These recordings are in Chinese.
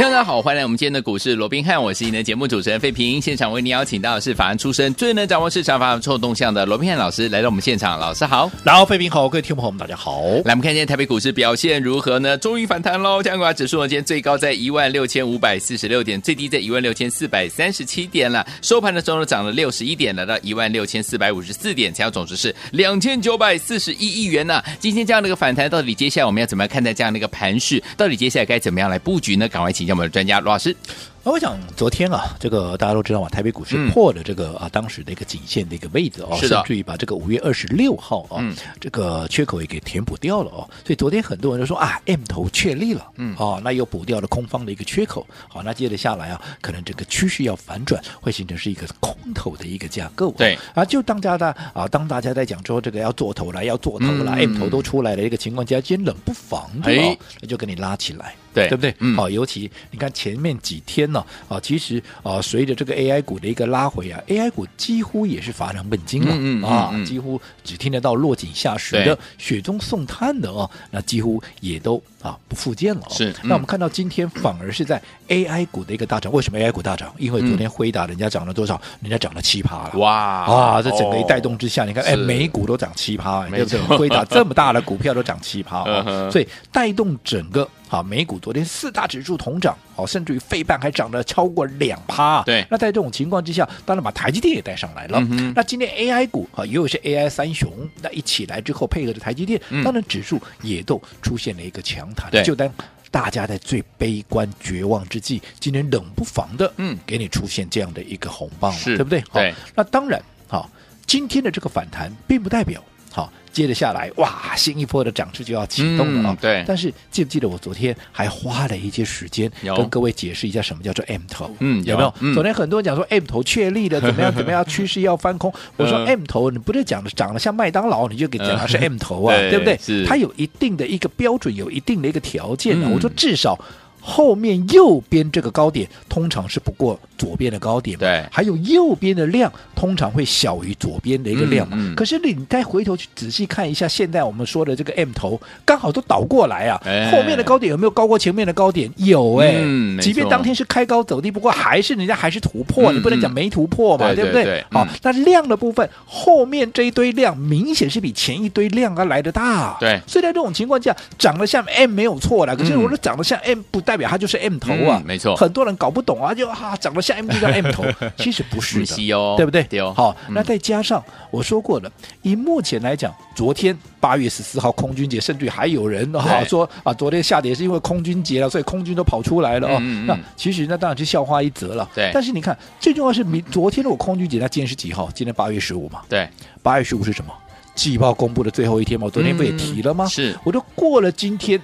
大家好，欢迎来我们今天的股市罗宾汉，我是您的节目主持人费平。现场为您邀请到的是法案出身、最能掌握市场法案臭动向的罗宾汉老师来到我们现场。老师好，然后费平好，各位听众朋友们大家好。来，我们看今天台北股市表现如何呢？终于反弹喽！加权指数呢，今天最高在一万六千五百四十六点，最低在一万六千四百三十七点了。收盘的时候呢，涨了六十一点，来到一万六千四百五十四点，成交总值是两千九百四十一亿元呢。今天这样的一个反弹，到底接下来我们要怎么样看待这样的一个盘势？到底接下来该怎么样来布局呢？赶快请教我们的专家罗老师。那我想昨天啊，这个大家都知道嘛，台北股市破了这个啊当时的一个颈线的一个位置哦，甚至于把这个五月二十六号啊，这个缺口也给填补掉了哦。所以昨天很多人都说啊，M 头确立了，嗯，哦，那又补掉了空方的一个缺口，好，那接着下来啊，可能这个趋势要反转，会形成是一个空头的一个架构。对啊，就当家的啊，当大家在讲说这个要做头了，要做头了，M 头都出来了一个情况下，今天冷不防的哦，那就给你拉起来。对，对不对？嗯，好，尤其你看前面几天呢，啊，其实啊，随着这个 AI 股的一个拉回啊，AI 股几乎也是乏人问津了，嗯啊，几乎只听得到落井下石的、雪中送炭的啊，那几乎也都啊不复见了。是，那我们看到今天反而是在 AI 股的一个大涨，为什么 AI 股大涨？因为昨天辉达人家涨了多少？人家涨了七趴了。哇啊，这整个一带动之下，你看，哎，美股都涨七趴，对不对？辉达这么大的股票都涨七趴，所以带动整个。好，美股昨天四大指数同涨，好，甚至于费半还涨了超过两趴。对，那在这种情况之下，当然把台积电也带上来了。嗯、那今天 AI 股啊，也有些 AI 三雄，那一起来之后配合着台积电，嗯、当然指数也都出现了一个强弹。对，就当大家在最悲观绝望之际，今天冷不防的，嗯，给你出现这样的一个红棒了，是对不对？对。那当然，好，今天的这个反弹并不代表好。接着下来，哇，新一波的涨势就要启动了啊、哦嗯！对，但是记不记得我昨天还花了一些时间跟各位解释一下什么叫做 M 头？嗯，有没有？嗯、昨天很多人讲说 M 头确立了，怎么样？怎么样？趋势要翻空？我说 M 头，你不是讲的长得像麦当劳，你就给讲它是 M 头啊，对，对不对？是，它有一定的一个标准，有一定的一个条件。我说至少。后面右边这个高点通常是不过左边的高点，对，还有右边的量通常会小于左边的一个量嘛。嗯嗯、可是你再回头去仔细看一下，现在我们说的这个 M 头刚好都倒过来啊，哎、后面的高点有没有高过前面的高点？有哎、欸嗯，即便当天是开高走低，不过还是人家还是突破，嗯、你不能讲没突破嘛，嗯、对不对？好，那量的部分后面这一堆量明显是比前一堆量要来的大，对。所以在这种情况下，长得像 M 没有错了，可是我说长得像 M 不代表它就是 M 头啊，嗯、没错，很多人搞不懂啊，就哈、啊、长得像 M 就叫 M 头，其实不是的，哦、对不对？对哦。好，那再加上我说过了，以目前来讲，昨天八月十四号空军节，甚至还有人哈、啊、说啊，昨天下跌是因为空军节了，所以空军都跑出来了哦。嗯嗯、那其实那当然是笑话一则了。对。但是你看，最重要是明昨天的我空军节，那今天是几号？今天八月十五嘛。对。八月十五是什么？季报公布的最后一天嘛。我昨天不也提了吗？嗯、是。我都过了今天。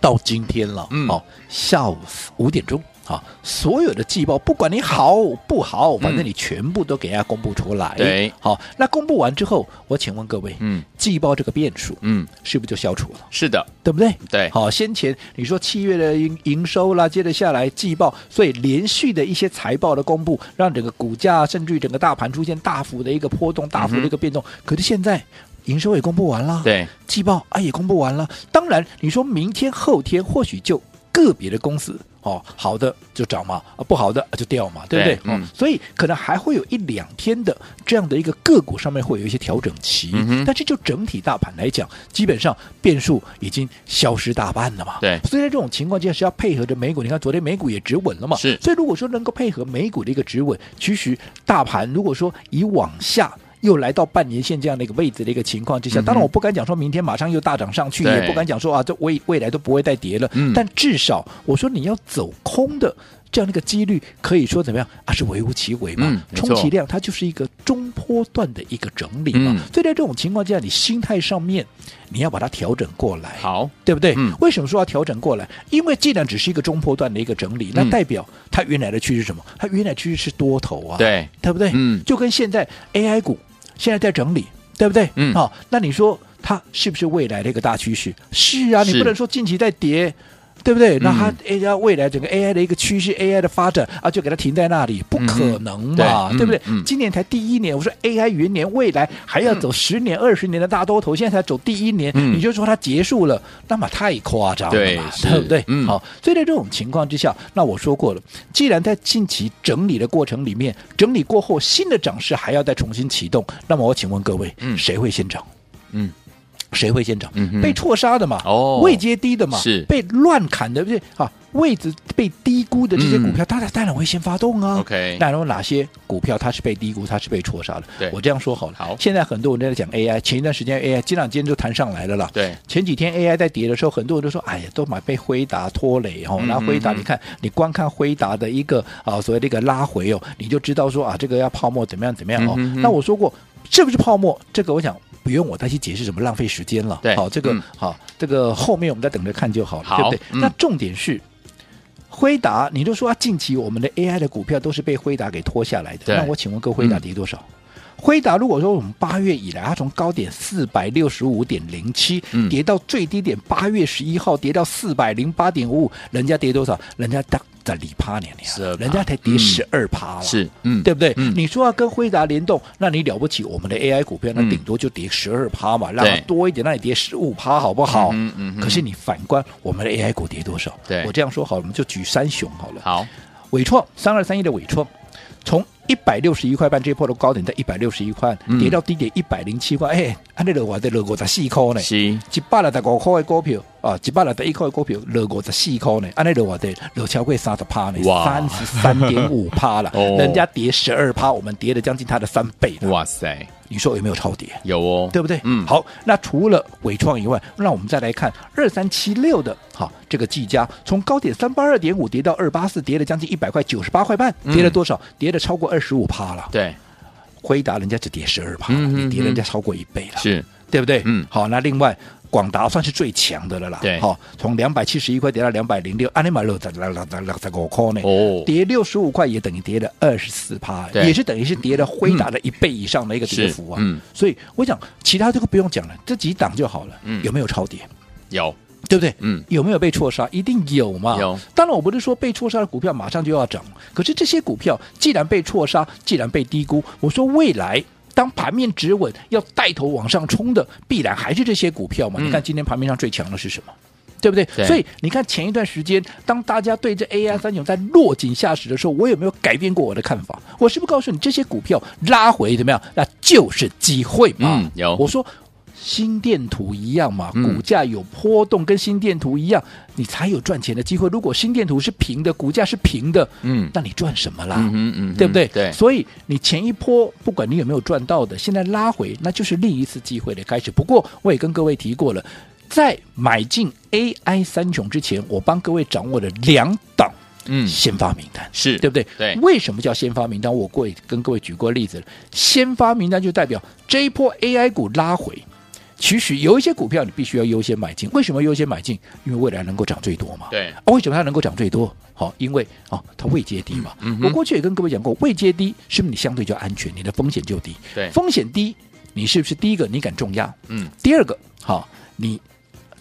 到今天了，嗯，哦，下午五点钟，好，所有的季报，不管你好不好，反正你全部都给大家公布出来，对，好，那公布完之后，我请问各位，嗯，季报这个变数，嗯，是不是就消除了？是的，对不对？对，好，先前你说七月的营营收啦，接着下来季报，所以连续的一些财报的公布，让整个股价甚至于整个大盘出现大幅的一个波动，大幅的一个变动，可是现在。营收也公布完了，对，季报啊也公布完了。当然，你说明天后天或许就个别的公司哦，好的就涨嘛，啊不好的就掉嘛，对不对？嗯，所以可能还会有一两天的这样的一个个股上面会有一些调整期，嗯，但是就整体大盘来讲，基本上变数已经消失大半了嘛。对，所以在这种情况下是要配合着美股，你看昨天美股也止稳了嘛，是。所以如果说能够配合美股的一个止稳，其实大盘如果说以往下。又来到半年线这样的一个位置的一个情况之下，当然我不敢讲说明天马上又大涨上去，也不敢讲说啊，这未未来都不会再跌了。但至少我说你要走空的这样的一个几率，可以说怎么样啊？是微乎其微嘛。充其量它就是一个中波段的一个整理嘛。所以在这种情况下，你心态上面你要把它调整过来，好，对不对？为什么说要调整过来？因为既然只是一个中波段的一个整理，那代表它原来的趋势是什么？它原来趋势是多头啊，对，对不对？嗯，就跟现在 AI 股。现在在整理，对不对？嗯，好、哦，那你说它是不是未来的一个大趋势？是啊，你不能说近期在跌。对不对？那它 AI 未来整个 AI 的一个趋势，AI 的发展啊，就给它停在那里，不可能嘛？对不对？今年才第一年，我说 AI 元年，未来还要走十年、二十年的大多头，现在才走第一年，你就说它结束了，那么太夸张了嘛？对不对？好，所以在这种情况之下，那我说过了，既然在近期整理的过程里面，整理过后新的涨势还要再重新启动，那么我请问各位，谁会先涨？嗯。谁会先涨？嗯、被错杀的嘛，哦，位阶低的嘛，是被乱砍的，不是啊？位置被低估的这些股票，它、嗯、当然会先发动啊。OK，那有哪些股票它是被低估，它是被错杀的？对，我这样说好了。好，现在很多人都在讲 AI，前一段时间 AI 今两天就弹上来了啦。对，前几天 AI 在跌的时候，很多人都说：“哎呀，都买被辉达拖累哦。那”辉达，你看，你光看辉达的一个啊，所谓的一个拉回哦，你就知道说啊，这个要泡沫怎么样怎么样哦。那我说过，是不是泡沫？这个我想。不用我再去解释什么浪费时间了。对，好，这个、嗯、好，这个后面我们再等着看就好了，好对不对？嗯、那重点是，辉达，你就说近期我们的 AI 的股票都是被辉达给拖下来的。那我请问各位，辉达跌多少？辉达、嗯、如果说我们八月以来，它从高点四百六十五点零七跌到最低点，八月十一号跌到四百零八点五五，人家跌多少？人家当。在里趴年年，人家才跌十二趴了，是，嗯，对不对？你说要跟辉达联动，那你了不起？我们的 AI 股票那顶多就跌十二趴嘛，让它多一点，那你跌十五趴好不好？嗯嗯。可是你反观我们的 AI 股跌多少？对，我这样说好了，我们就举三雄好了。好，纬创三二三一的纬创，从一百六十一块半这一波的高点在一百六十一块，跌到低点一百零七块，哎，按那个话在落五十四块呢，是，一百六十五块的股票。啊，一百六十一块的股票落五十四块呢，安尼落话的落超过三十趴呢，三十三点五趴了，人家跌十二趴，我们跌了将近它的三倍。哇塞，你说有没有超跌？有哦，对不对？嗯，好，那除了伟创以外，那我们再来看二三七六的，好，这个技嘉从高点三八二点五跌到二八四，跌了将近一百块，九十八块半，跌了多少？跌了超过二十五趴了。对，辉达人家只跌十二趴，你跌人家超过一倍了，是对不对？嗯，好，那另外。广达算是最强的了啦，对，好，从两百七十一块跌到两百零六，安尼买六十六六六十五块呢，哦，跌六十五块也等于跌了二十四趴，也是等于是跌了辉达的一倍以上的一个跌幅啊，嗯，所以我想其他这个不用讲了，这几档就好了，嗯，有没有超跌？有，对不对？嗯，有没有被错杀？一定有嘛，有。当然我不是说被错杀的股票马上就要涨，可是这些股票既然被错杀，既然被低估，我说未来。当盘面止稳，要带头往上冲的，必然还是这些股票嘛？嗯、你看今天盘面上最强的是什么？对不对？对，所以你看前一段时间，当大家对这 AI 三雄在落井下石的时候，我有没有改变过我的看法？我是不是告诉你，这些股票拉回怎么样？那就是机会嘛。嗯、有我说。心电图一样嘛，股价有波动，跟心电图一样，嗯、你才有赚钱的机会。如果心电图是平的，股价是平的，嗯，那你赚什么啦？嗯嗯，嗯对不对？对，所以你前一波不管你有没有赚到的，现在拉回，那就是另一次机会的开始。不过我也跟各位提过了，在买进 AI 三雄之前，我帮各位掌握了两档，嗯，先发名单是对不对？对，为什么叫先发名单？我过跟各位举过例子了，先发名单就代表这一波 AI 股拉回。其实有一些股票你必须要优先买进，为什么优先买进？因为未来能够涨最多嘛。对，啊，为什么它能够涨最多？好，因为啊，它未接低嘛。嗯，我过去也跟各位讲过，未接低是不是你相对就安全，你的风险就低？对，风险低，你是不是第一个你敢重压？嗯，第二个，好，你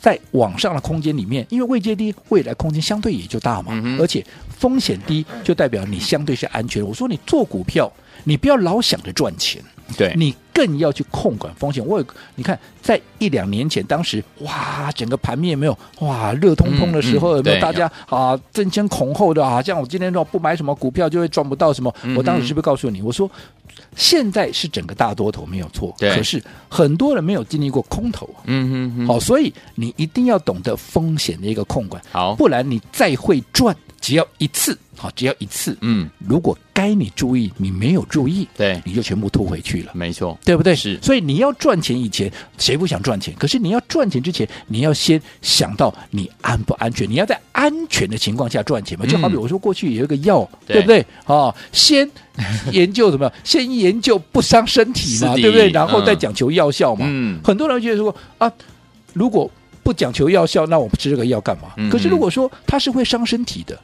在网上的空间里面，因为位阶低，未来空间相对也就大嘛。嗯，而且风险低，就代表你相对是安全。我说你做股票，你不要老想着赚钱。对，你更要去控管风险。我有，你看，在一两年前，当时哇，整个盘面有没有哇热通通的时候，有没有大家啊争先恐后的啊？像我今天说不买什么股票就会赚不到什么。我当时是不是告诉你，我说现在是整个大多头没有错，可是很多人没有经历过空头。嗯嗯，好，所以你一定要懂得风险的一个控管，好，不然你再会赚，只要一次。好，只要一次，嗯，如果该你注意，你没有注意，对，你就全部吐回去了，没错，对不对？是，所以你要赚钱以前，谁不想赚钱？可是你要赚钱之前，你要先想到你安不安全，你要在安全的情况下赚钱嘛。就好比我说过去有一个药，对不对？啊，先 研究什么？先研究不伤身体嘛，对不对？然后再讲求药效嘛。嗯，很多人觉得说啊，如果不讲求药效，那我们吃这个药干嘛？可是如果说它是会伤身体的。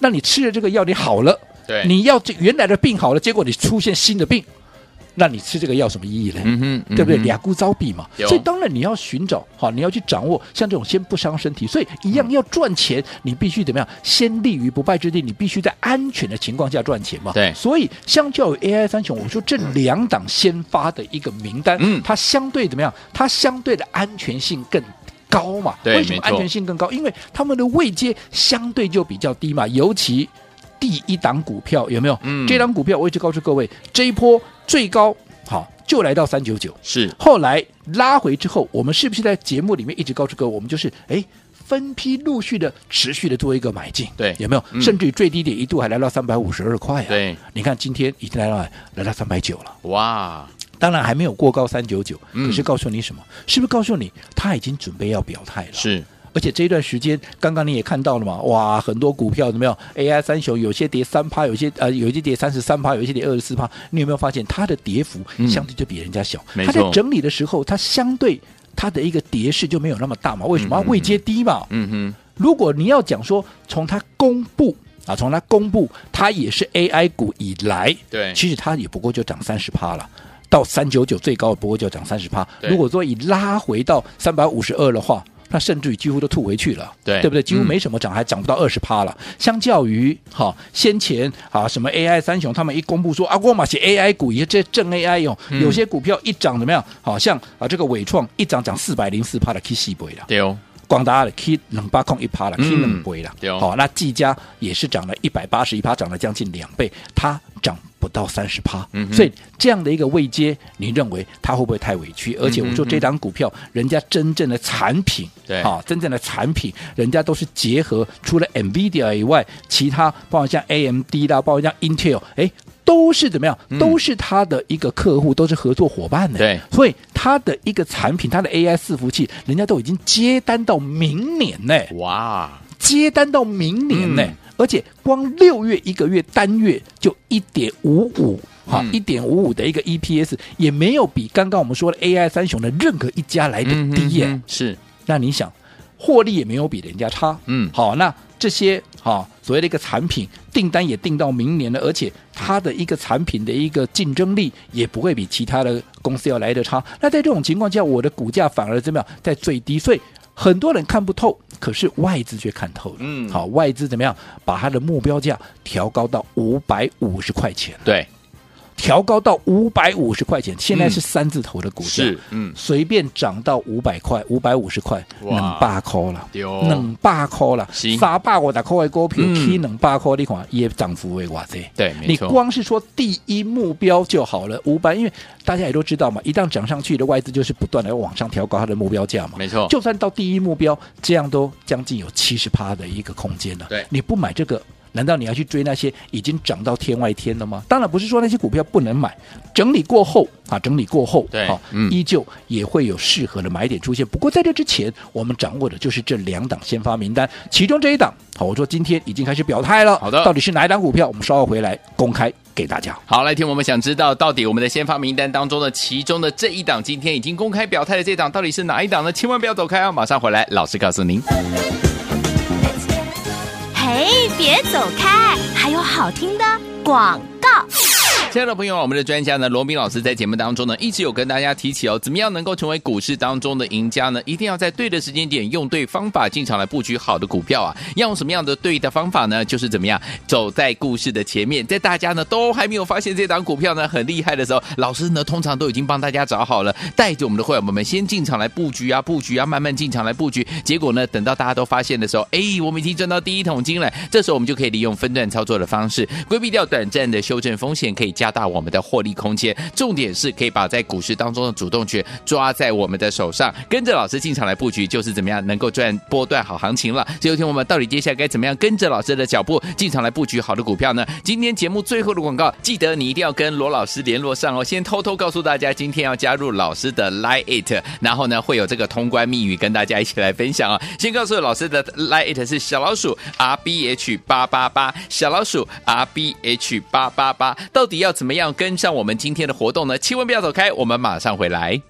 那你吃了这个药，你好了，对，你要这原来的病好了，结果你出现新的病，那你吃这个药什么意义呢？嗯哼，对不对？俩孤招弊嘛。所以当然你要寻找好，你要去掌握像这种先不伤身体，所以一样要赚钱，你必须怎么样？先立于不败之地，你必须在安全的情况下赚钱嘛。对。所以相较于 AI 三雄，我说这两档先发的一个名单，嗯，它相对怎么样？它相对的安全性更高嘛？对，为什么安全性更高？因为他们的位阶相对就比较低嘛，尤其。第一档股票有没有？嗯，这档股票我一直告诉各位，这一波最高好就来到三九九，是后来拉回之后，我们是不是在节目里面一直告诉各位，我们就是哎分批陆续的持续的做一个买进，对，有没有？嗯、甚至于最低点一度还来到三百五十二块啊！对，你看今天已经来到来到三百九了，哇！当然还没有过高三九九，嗯、可是告诉你什么？是不是告诉你他已经准备要表态了？是。而且这一段时间，刚刚你也看到了嘛？哇，很多股票怎么样？AI 三雄有些跌三趴，有些呃，有些跌三十三趴，有些跌二十四趴。你有没有发现它的跌幅相对就比人家小？嗯、它在整理的时候，它相对它的一个跌势就没有那么大嘛？为什么？它位阶低嘛？嗯哼。如果你要讲说，从它公布啊，从它公布它也是 AI 股以来，对，其实它也不过就涨三十趴了，到三九九最高不过就涨三十趴。如果说以拉回到三百五十二的话。那甚至于几乎都吐回去了，对对不对？几乎没什么涨，嗯、还涨不到二十趴了。相较于哈先前啊什么 AI 三雄，他们一公布说啊，我买些 AI 股，也这正 AI 用、嗯，有些股票一涨怎么样？好像啊这个伟创一涨涨四百零四趴的 K 四倍了，对哦。广达的 K 能八空一趴了，K 两倍了。好，那技嘉也是涨了一百八十一趴，涨了将近两倍，它涨。不到三十趴，所以这样的一个位阶，你认为它会不会太委屈？而且我说这档股票，人家真正的产品，对，啊，真正的产品，人家都是结合除了 NVIDIA 以外，其他包括像 AMD 啦，包括像 Intel，哎，都是怎么样？都是他的一个客户，都是合作伙伴的。对，所以他的一个产品，他的 AI 伺服器，人家都已经接单到明年呢。哇，接单到明年呢。而且光六月一个月单月就一点五五哈，一点五五的一个 EPS 也没有比刚刚我们说的 AI 三雄的任何一家来的低耶。嗯、是，那你想获利也没有比人家差。嗯，好，那这些哈所谓的一个产品订单也订到明年了，而且它的一个产品的一个竞争力也不会比其他的公司要来得差。那在这种情况下，我的股价反而怎么样在最低？所以很多人看不透。可是外资却看透了，嗯，好，外资怎么样把它的目标价调高到五百五十块钱？对。调高到五百五十块钱，现在是三字头的股价，是嗯，随便涨到五百块、五百五十块，能八块了，能八块了，三百五十块的股票，K 能八块，你看也涨幅为哇塞，对，你光是说第一目标就好了，五百，因为大家也都知道嘛，一旦涨上去的外资就是不断的往上调高它的目标价嘛，没错，就算到第一目标，这样都将近有七十趴的一个空间了，对，你不买这个。难道你要去追那些已经涨到天外天了吗？当然不是说那些股票不能买，整理过后啊，整理过后，对，好、嗯，依旧也会有适合的买点出现。不过在这之前，我们掌握的就是这两档先发名单，其中这一档，好，我说今天已经开始表态了。好的，到底是哪一档股票？我们稍后回来公开给大家。好，来听我们想知道，到底我们的先发名单当中的其中的这一档，今天已经公开表态的这档，到底是哪一档呢？千万不要走开啊！马上回来，老师告诉您。哎，别走开，还有好听的广。亲爱的朋友，我们的专家呢，罗明老师在节目当中呢，一直有跟大家提起哦，怎么样能够成为股市当中的赢家呢？一定要在对的时间点，用对方法进场来布局好的股票啊！要用什么样的对的方法呢？就是怎么样走在故事的前面，在大家呢都还没有发现这档股票呢很厉害的时候，老师呢通常都已经帮大家找好了，带着我们的会员们先进场来布局啊，布局啊，慢慢进场来布局。结果呢，等到大家都发现的时候，哎，我们已经赚到第一桶金了。这时候我们就可以利用分段操作的方式，规避掉短暂的修正风险，可以加大我们的获利空间，重点是可以把在股市当中的主动权抓在我们的手上，跟着老师进场来布局，就是怎么样能够赚波段好行情了。最后听我们到底接下来该怎么样跟着老师的脚步进场来布局好的股票呢？今天节目最后的广告，记得你一定要跟罗老师联络上哦。先偷偷告诉大家，今天要加入老师的 Line It，然后呢会有这个通关密语跟大家一起来分享哦。先告诉老师的 Line It 是小老鼠 R B H 八八八，小老鼠 R B H 八八八，到底要怎么样？跟上我们今天的活动呢，千万不要走开，我们马上回来。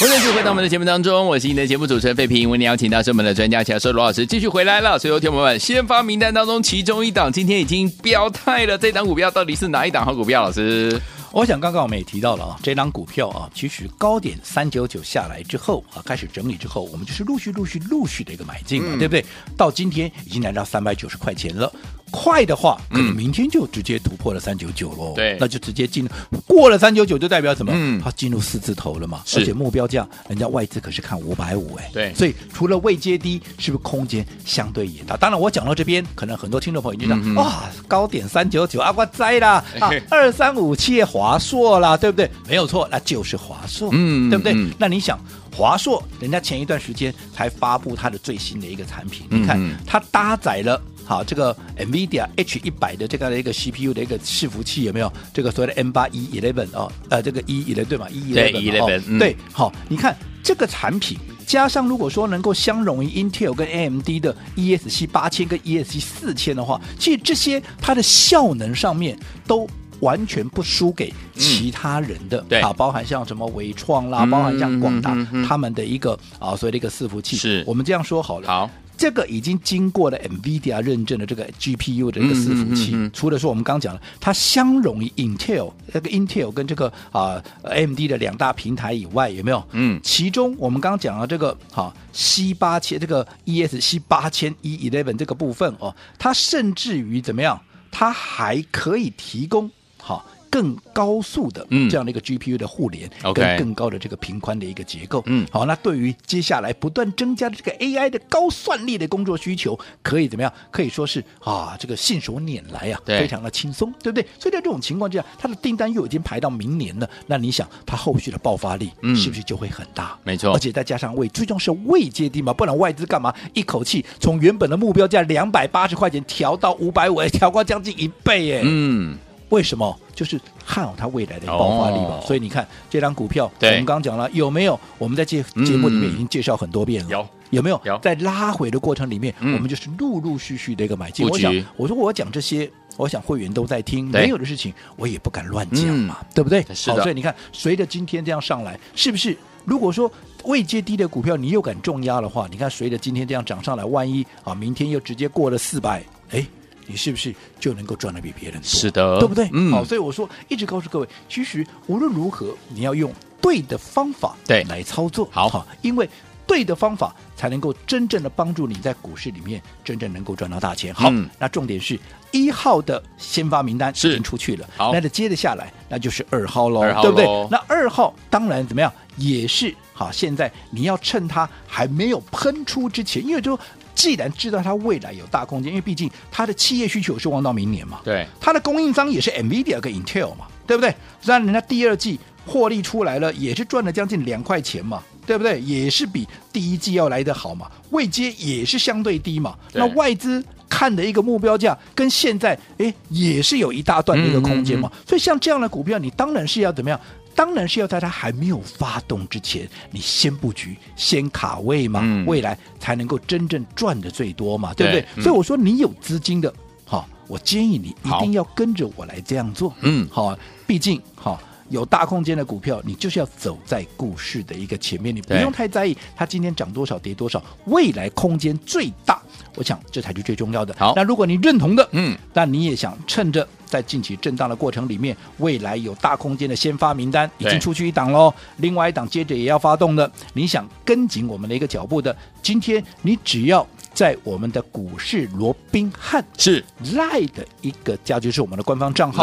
欢迎继续回到我们的节目当中，我是你的节目主持人费平，为你邀请到是我们的专家教授罗老师继续回来了。所以，听友们，先发名单当中其中一档今天已经表态了，这档股票到底是哪一档好股票？老师。我想刚刚我们也提到了啊，这张股票啊，其实高点三九九下来之后啊，开始整理之后，我们就是陆续陆续陆续的一个买进嘛，嗯、对不对？到今天已经来到三百九十块钱了。快的话，可能明天就直接突破了三九九喽。对，那就直接进过了三九九，就代表什么？嗯，它进入四字头了嘛。是而且目标价，人家外资可是看五百五哎。对，所以除了位阶低，是不是空间相对也大？当然，我讲到这边，可能很多听众朋友就讲，嗯、哇，高点三九九啊，我栽啦啊，二三五七华硕啦，对不对？没有错，那就是华硕，嗯，对不对？嗯、那你想，华硕人家前一段时间才发布它的最新的一个产品，嗯、你看它搭载了。好，这个 NVIDIA H 一百的这个的一个 CPU 的一个伺服器有没有？这个所谓的 M 八 E Eleven 哦，呃，这个 E Eleven 对吗？E Eleven 对，好，你看这个产品加上如果说能够相容于 Intel 跟 AMD 的 ESC 八千跟 ESC 四千的话，其实这些它的效能上面都完全不输给其他人的，嗯、对啊，包含像什么伟创啦，嗯、包含像广达他们的一个啊所谓的一个伺服器，是我们这样说好了，好。这个已经经过了 NVIDIA 认证的这个 GPU 的一个伺服器，嗯嗯嗯嗯、除了说我们刚讲了它相容于 Intel 那个 Intel 跟这个啊 AMD 的两大平台以外，有没有？嗯，其中我们刚刚讲了这个哈 C 八千这个 ESC 八千 E Eleven 这个部分哦，它甚至于怎么样？它还可以提供好。更高速的这样的一个 GPU 的互联，跟更高的这个频宽的一个结构，嗯，好，那对于接下来不断增加的这个 AI 的高算力的工作需求，可以怎么样？可以说是啊，这个信手拈来啊，非常的轻松，对不对？所以在这种情况之下，它的订单又已经排到明年了，那你想它后续的爆发力是不是就会很大？没错，而且再加上未，最终是未接低嘛，不然外资干嘛一口气从原本的目标价两百八十块钱调到五百五，调高将近一倍，哎，嗯。为什么？就是看好它未来的爆发力嘛。哦、所以你看这张股票，我们刚刚讲了有没有？我们在节节目里面已经介绍很多遍了。有有没有？在拉回的过程里面，嗯、我们就是陆陆续续的一个买进。我想，我说我讲这些，我想会员都在听，没有的事情我也不敢乱讲嘛，嗯、对不对？好，所以你看，随着今天这样上来，是不是？如果说未接低的股票你又敢重压的话，你看随着今天这样涨上来，万一啊明天又直接过了四百，哎。你是不是就能够赚的比别人多？是的，对不对？嗯，好，所以我说一直告诉各位，其实无论如何，你要用对的方法对来操作，好，好，因为对的方法才能够真正的帮助你在股市里面真正能够赚到大钱。好，嗯、那重点是一号的先发名单已经出去了，好，那就接着下来那就是二号喽，对不对？那二号当然怎么样也是好，现在你要趁它还没有喷出之前，因为就。既然知道它未来有大空间，因为毕竟它的企业需求是望到明年嘛，对，它的供应商也是 NVIDIA 跟 Intel 嘛，对不对？虽然人家第二季获利出来了，也是赚了将近两块钱嘛，对不对？也是比第一季要来得好嘛，位阶也是相对低嘛。那外资看的一个目标价跟现在，哎，也是有一大段的一个空间嘛。嗯嗯嗯，所以像这样的股票，你当然是要怎么样？当然是要在它还没有发动之前，你先布局、先卡位嘛，嗯、未来才能够真正赚的最多嘛，对不对？嗯、所以我说你有资金的，好，我建议你一定要跟着我来这样做，嗯，好，毕竟好有大空间的股票，你就是要走在故事的一个前面，你不用太在意它今天涨多少跌多少，未来空间最大，我想这才是最重要的。好，那如果你认同的，嗯，那你也想趁着。在近期震荡的过程里面，未来有大空间的先发名单已经出去一档喽，另外一档接着也要发动的，你想跟紧我们的一个脚步的，今天你只要在我们的股市罗宾汉是 Line 的一个加，就是我们的官方账号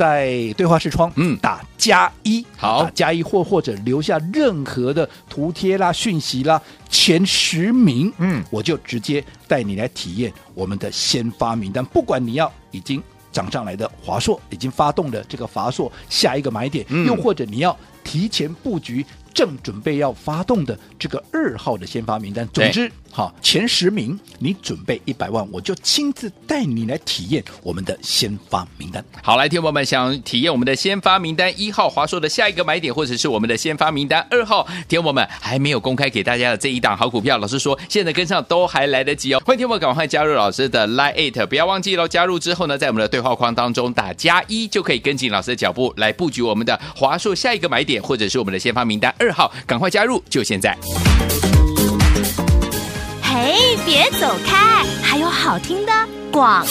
在对话视窗嗯打加一好打加一或或者留下任何的图贴啦讯息啦前十名嗯我就直接带你来体验我们的先发名单，不管你要已经。涨上来的华硕已经发动的这个华硕下一个买点，嗯、又或者你要提前布局。正准备要发动的这个二号的先发名单，总之，好前十名，你准备一百万，我就亲自带你来体验我们的先发名单。好，来，听友们想体验我们的先发名单一号华硕的下一个买点，或者是我们的先发名单二号，听友们还没有公开给大家的这一档好股票，老师说现在跟上都还来得及哦。欢迎听友赶快加入老师的 Line，it，不要忘记喽。加入之后呢，在我们的对话框当中打加一，就可以跟紧老师的脚步来布局我们的华硕下一个买点，或者是我们的先发名单。二号，赶快加入，就现在！嘿，别走开，还好听的广告。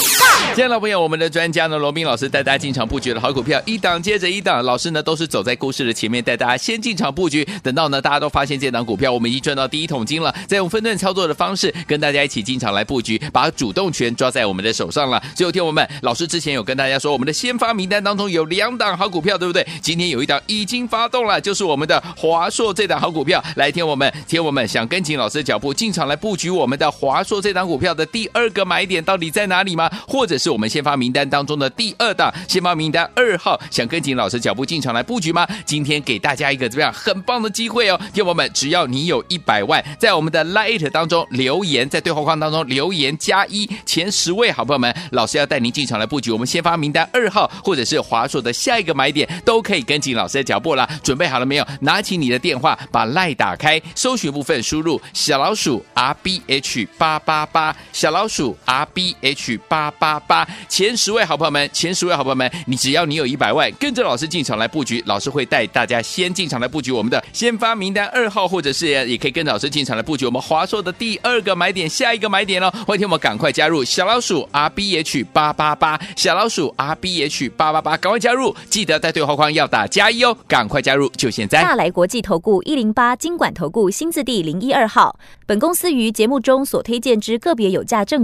亲爱的老朋友，我们的专家呢，罗宾老师带大家进场布局的好股票，一档接着一档，老师呢都是走在故事的前面，带大家先进场布局。等到呢大家都发现这档股票，我们已经赚到第一桶金了，再用分段操作的方式，跟大家一起进场来布局，把主动权抓在我们的手上了。最后听我们，老师之前有跟大家说，我们的先发名单当中有两档好股票，对不对？今天有一档已经发动了，就是我们的华硕这档好股票。来听我们，听我们想跟紧老师的脚步进场来布局我们的华硕这档股票的第二个买点到底在哪里吗？或者是我们先发名单当中的第二档先发名单二号，想跟紧老师脚步进场来布局吗？今天给大家一个怎么样很棒的机会哦！听我们，只要你有一百万，在我们的 Light 当中留言，在对话框当中留言加一，前十位好朋友们，老师要带您进场来布局我们先发名单二号，或者是华硕的下一个买点，都可以跟紧老师的脚步了。准备好了没有？拿起你的电话，把 Light 打开，搜寻部分输入小老鼠 R B H 八八八，小老鼠 R B H 八八八，前十位好朋友们，前十位好朋友们，你只要你有一百万，跟着老师进场来布局，老师会带大家先进场来布局我们的先发名单二号，或者是也可以跟着老师进场来布局我们华硕的第二个买点，下一个买点哦。欢迎我们赶快加入小老鼠 R B H 八八八，小老鼠 R B H 八八八，赶快加入，记得在对话框要打加一哦，赶快加入，就现在。大来国际投顾一零八金管投顾新字第零一二号，本公司于节目中所推荐之个别有价证